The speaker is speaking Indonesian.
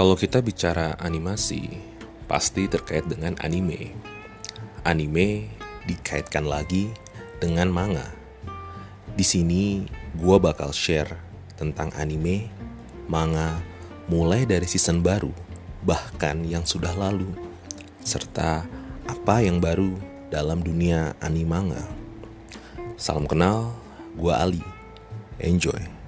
Kalau kita bicara animasi, pasti terkait dengan anime. Anime dikaitkan lagi dengan manga. Di sini gue bakal share tentang anime, manga, mulai dari season baru, bahkan yang sudah lalu, serta apa yang baru dalam dunia animanga. Salam kenal, gue Ali. Enjoy.